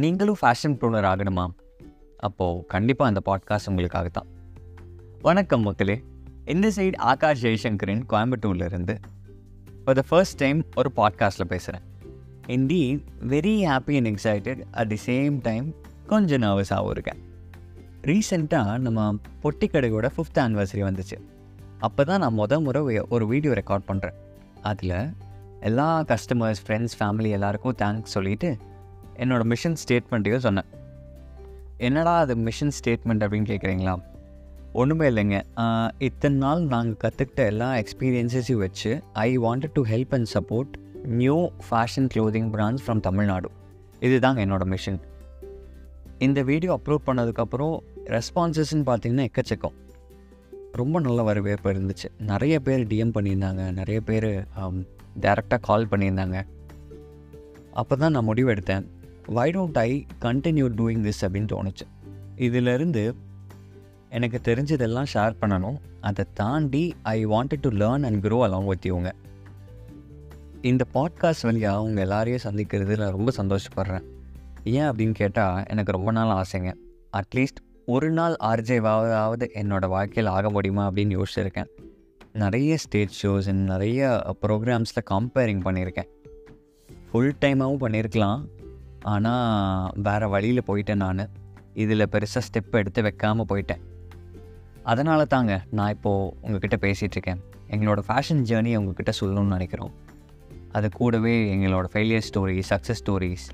நீங்களும் fashion Bruner ஆகணுமா? அப்போது கண்டிப்பாக அந்த பாட்காஸ்ட் உங்களுக்காக தான் வணக்கம் மக்களே. இந்த சைடு ஆகாஷ் ஜெய்சங்கரின் கோயம்புத்தூர்ல இருந்து ஃபார் த ஃபர்ஸ்ட் டைம் ஒரு பாட்காஸ்ட்டில் பேசுகிறேன் Hindi very happy and excited at the same time கொஞ்சம் நர்வஸாகவும் இருக்கேன். ரீசெண்டாக நம்ம பொட்டிக்கடையோட ஃபிஃப்த் ஆனிவர்சரி வந்துச்சு. அப்போ தான் நான் முத முறை ஒரு வீடியோ ரெக்கார்ட் பண்ணுறேன் அதில் எல்லா கஸ்டமர்ஸ் ஃப்ரெண்ட்ஸ் ஃபேமிலி எல்லாருக்கும் தேங்க்ஸ் சொல்லிவிட்டு என்னோட மிஷன் ஸ்டேட்மெண்ட்டையும் சொன்னேன். என்னடா அது மிஷன் ஸ்டேட்மெண்ட் அப்படின்னு கேட்குறீங்களா ஒன்றுமே இல்லைங்க. இத்தனை நாள் நாங்கள் கற்றுக்கிட்ட எல்லா எக்ஸ்பீரியன்ஸஸையும் வச்சு I wanted to help and support new fashion clothing brands from Tamil Nadu இதுதாங்க என்னோட மிஷன் இந்த வீடியோ அப்லோட் பண்ணதுக்கப்புறம் ரெஸ்பான்சஸ்ன்னு பார்த்தீங்கன்னா எக்கச்சக்கம். ரொம்ப நல்ல வரவேற்பு இருந்துச்சு. நிறைய பேர் டிஎம் பண்ணியிருந்தாங்க. நிறைய பேர் டேரெக்டாக கால் பண்ணியிருந்தாங்க. அப்போ தான் நான் முடிவெடுத்தேன் why don't I continue doing this அப்படின்னு தோணுச்சு. இதிலிருந்து எனக்கு தெரிஞ்சதெல்லாம் ஷேர் பண்ணணும். அதை தாண்டி I wanted to learn and grow along with இந்த பாட்காஸ்ட் வழியாக அவங்க எல்லாரையும் சந்திக்கிறது நான் ரொம்ப சந்தோஷப்படுறேன். ஏன் அப்படின்னு கேட்டால் எனக்கு ரொம்ப நாள் ஆசைங்க. அட்லீஸ்ட் ஒரு நாள் ஆர்ஜேவாவது என்னோடய வாழ்க்கையில் ஆக முடியுமா அப்படின்னு யோசிச்சிருக்கேன். நிறைய ஸ்டேஜ் ஷோஸ் நிறைய ப்ரோக்ராம்ஸில் கம்பேரிங் பண்ணியிருக்கேன். ஃபுல் டைமாகவும் பண்ணியிருக்கலாம். ஆனால் வேறு வழியில் போயிட்டேன் நான். இதில் பெருசாக ஸ்டெப் எடுத்து வைக்காமல் போயிட்டேன். அதனால தாங்க நான் இப்போது உங்ககிட்ட பேசிகிட்ருக்கேன் எங்களோட ஃபேஷன் ஜேர்னி உங்ககிட்ட சொல்லணும்னு நினைக்கிறோம். அது கூடவே எங்களோட ஃபெயிலியர் ஸ்டோரிஸ் சக்ஸஸ் ஸ்டோரிஸ்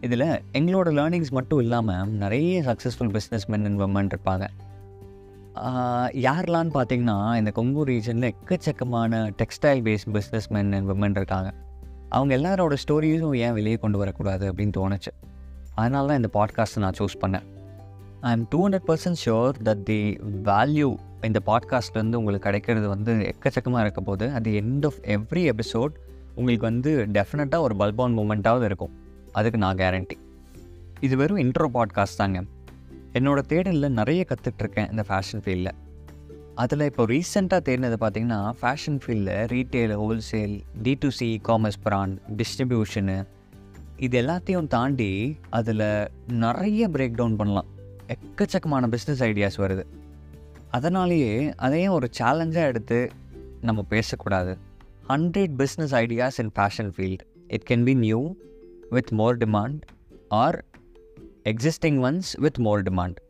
இதில் எங்களோட லேர்னிங்ஸ் மட்டும் இல்லாமல் நிறைய successful business men and women இருப்பாங்க யாரெல்லாம்னு பார்த்தீங்கன்னா இந்த கொங்கு ரீஜனில் எக்கச்சக்கமான textile based business men and women இருக்காங்க. அவங்க எல்லாரோட ஸ்டோரிஸும் ஏன் வெளியே கொண்டு வரக்கூடாது அப்படின்னு தோணுச்சு. அதனால தான் இந்த பாட்காஸ்ட்டை நான் சூஸ் பண்ணேன். I am two hundred percent sure that the value இந்த பாட்காஸ்ட்லேருந்து உங்களுக்கு கிடைக்கிறது வந்து எக்கச்சக்கமாக இருக்க போது அது எண்ட் ஆஃப் எவ்ரி எபிசோட் உங்களுக்கு வந்து டெஃபினட்டாக ஒரு பல்பான் மூமெண்ட்டாவது இருக்கும். அதுக்கு நான் கேரண்டி இது வெறும் இன்ட்ரோ பாட்காஸ்ட் தாங்க. என்னோடய தேடலில் நிறைய கற்றுட்ருக்கேன் இந்த ஃபேஷன் ஃபீல்டில் அதில் இப்போ ரீசெண்டாக தேடினது பார்த்தீங்கன்னா ஃபேஷன் ஃபீல்டில் retail wholesale D to C commerce brand distribution இது எல்லாத்தையும் தாண்டி அதில் நிறைய பிரேக் டவுன் பண்ணலாம். எக்கச்சக்கமான பிஸ்னஸ் ஐடியாஸ் வருது. அதனாலேயே அதையும் ஒரு சேலஞ்சாக எடுத்து நம்ம பேசக்கூடாது. Hundred business ideas in fashion field it can be new with more demand or existing ones with more demand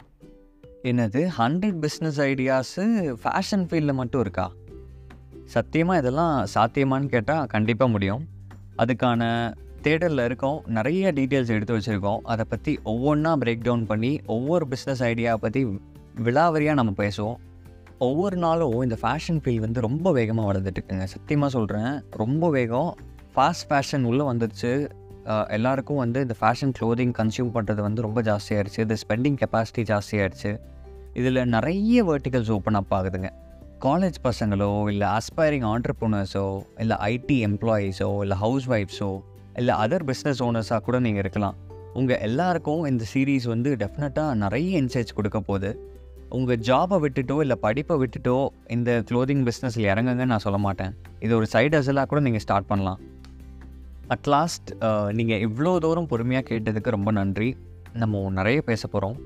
என்னது ஹண்ட்ரட் பிஸ்னஸ் ஐடியாஸு ஃபேஷன் ஃபீல்டில் மட்டும் இருக்கா? சத்தியமாக இதெல்லாம் சாத்தியமான்னு கேட்டால் கண்டிப்பாக முடியும். அதுக்கான தேடலில் இருக்கோம். நிறைய டீட்டெயில்ஸ் எடுத்து வச்சுருக்கோம். அதை பற்றி ஒவ்வொன்றா பிரேக் டவுன் பண்ணி ஒவ்வொரு பிஸ்னஸ் ஐடியா பற்றி விலாவரியாக நம்ம பேசுவோம். ஒவ்வொரு நாளும் இந்த ஃபேஷன் ஃபீல்டு வந்து ரொம்ப வேகமாக வளர்ந்துட்டு இருக்குங்க. சத்தியமாக சொல்கிறேன் ரொம்ப வேகம். ஃபாஸ்ட் ஃபேஷன் உள்ளே வந்துருச்சு. எல்லாருக்கும் வந்து இந்த ஃபேஷன் க்ளோதிங் கன்சியூம் பண்ணுறது வந்து ரொம்ப ஜாஸ்தியாகிடுச்சு இந்த ஸ்பெண்டிங் கெப்பாசிட்டி ஜாஸ்தியாகிடுச்சு இதில் நிறைய வேர்ட்டிகல்ஸ் ஓப்பன் அப் ஆகுதுங்க. காலேஜ் பசங்களோ இல்லை ஆஸ்பைரிங் ஆண்டர்ப்ரூனர்ஸோ இல்லை ஐடி எம்ப்ளாயீஸோ இல்லை ஹவுஸ் ஒய்ஃப்ஸோ இல்லை அதர் பிஸ்னஸ் ஓனர்ஸாக கூட நீங்கள் இருக்கலாம். உங்கள் எல்லாருக்கும் இந்த சீரீஸ் வந்து டெஃபினட்டாக நிறைய இன்சைட்ஸ் கொடுக்க போகுது. உங்கள் ஜாபை விட்டுட்டோ இல்லை படிப்பை விட்டுட்டோ இந்த க்ளோதிங் பிஸ்னஸில் இறங்குங்கன்னு நான் சொல்ல மாட்டேன். இது ஒரு சைட் அசலாக கூட நீங்கள் ஸ்டார்ட் பண்ணலாம். அட்லாஸ்ட் uh, நீங்கள் இவ்வளோ தூரம் பொறுமையாக கேட்டதுக்கு ரொம்ப நன்றி. நம்ம நிறைய பேச போகிறோம்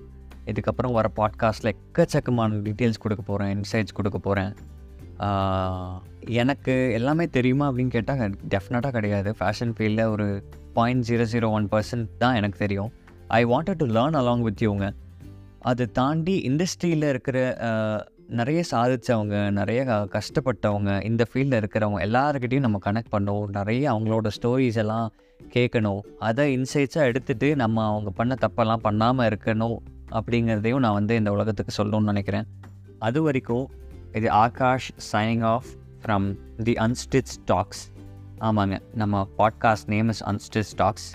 இதுக்கப்புறம் வர பாட்காஸ்ட்டில் எக்கச்சக்கமான டீட்டெயில்ஸ் கொடுக்க போகிறேன் இன்சைட்ஸ் கொடுக்க போகிறேன் எனக்கு எல்லாமே தெரியுமா அப்படின்னு கேட்டால் டெஃபினட்டாக கிடையாது. ஃபேஷன் ஃபீல்டில் ஒரு point zero zero one percent தான் எனக்கு தெரியும். I wanted to learn along with யூங்க அதை தாண்டி இண்டஸ்ட்ரியில் இருக்கிற நிறைய சாதித்தவங்க நிறைய க- கஷ்டப்பட்டவங்க இந்த ஃபீல்டில் இருக்கிறவங்க எல்லாருக்கிட்டையும் நம்ம கனெக்ட் பண்ணணும் நிறைய அவங்களோட ஸ்டோரிஸ் எல்லாம் கேட்கணும். அதை இன்சைட்ஸாக எடுத்துகிட்டு நம்ம அவங்க பண்ண தப்பெல்லாம் பண்ணாமல் இருக்கணும் அப்படிங்கிறதையும் நான் வந்து இந்த உலகத்துக்கு சொல்லணும்னு நினைக்கிறேன். அது வரைக்கும் இது Akash signing off from the unstitch talks ஆமாங்க நம்ம podcast name is unstitch talks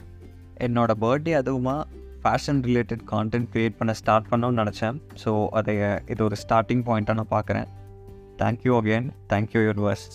என்னோடய பர்த்டே அதுவுமா ஃபேஷன் ரிலேட்டட் கான்டென்ட் க்ரியேட் பண்ண ஸ்டார்ட் பண்ணணும்னு நினச்சேன். ஸோ அதை இது ஒரு ஸ்டார்டிங் பாயிண்ட்டாக நான் பார்க்குறேன் தேங்க்யூ அகேன் தேங்க்யூ யூனிவர்ஸ்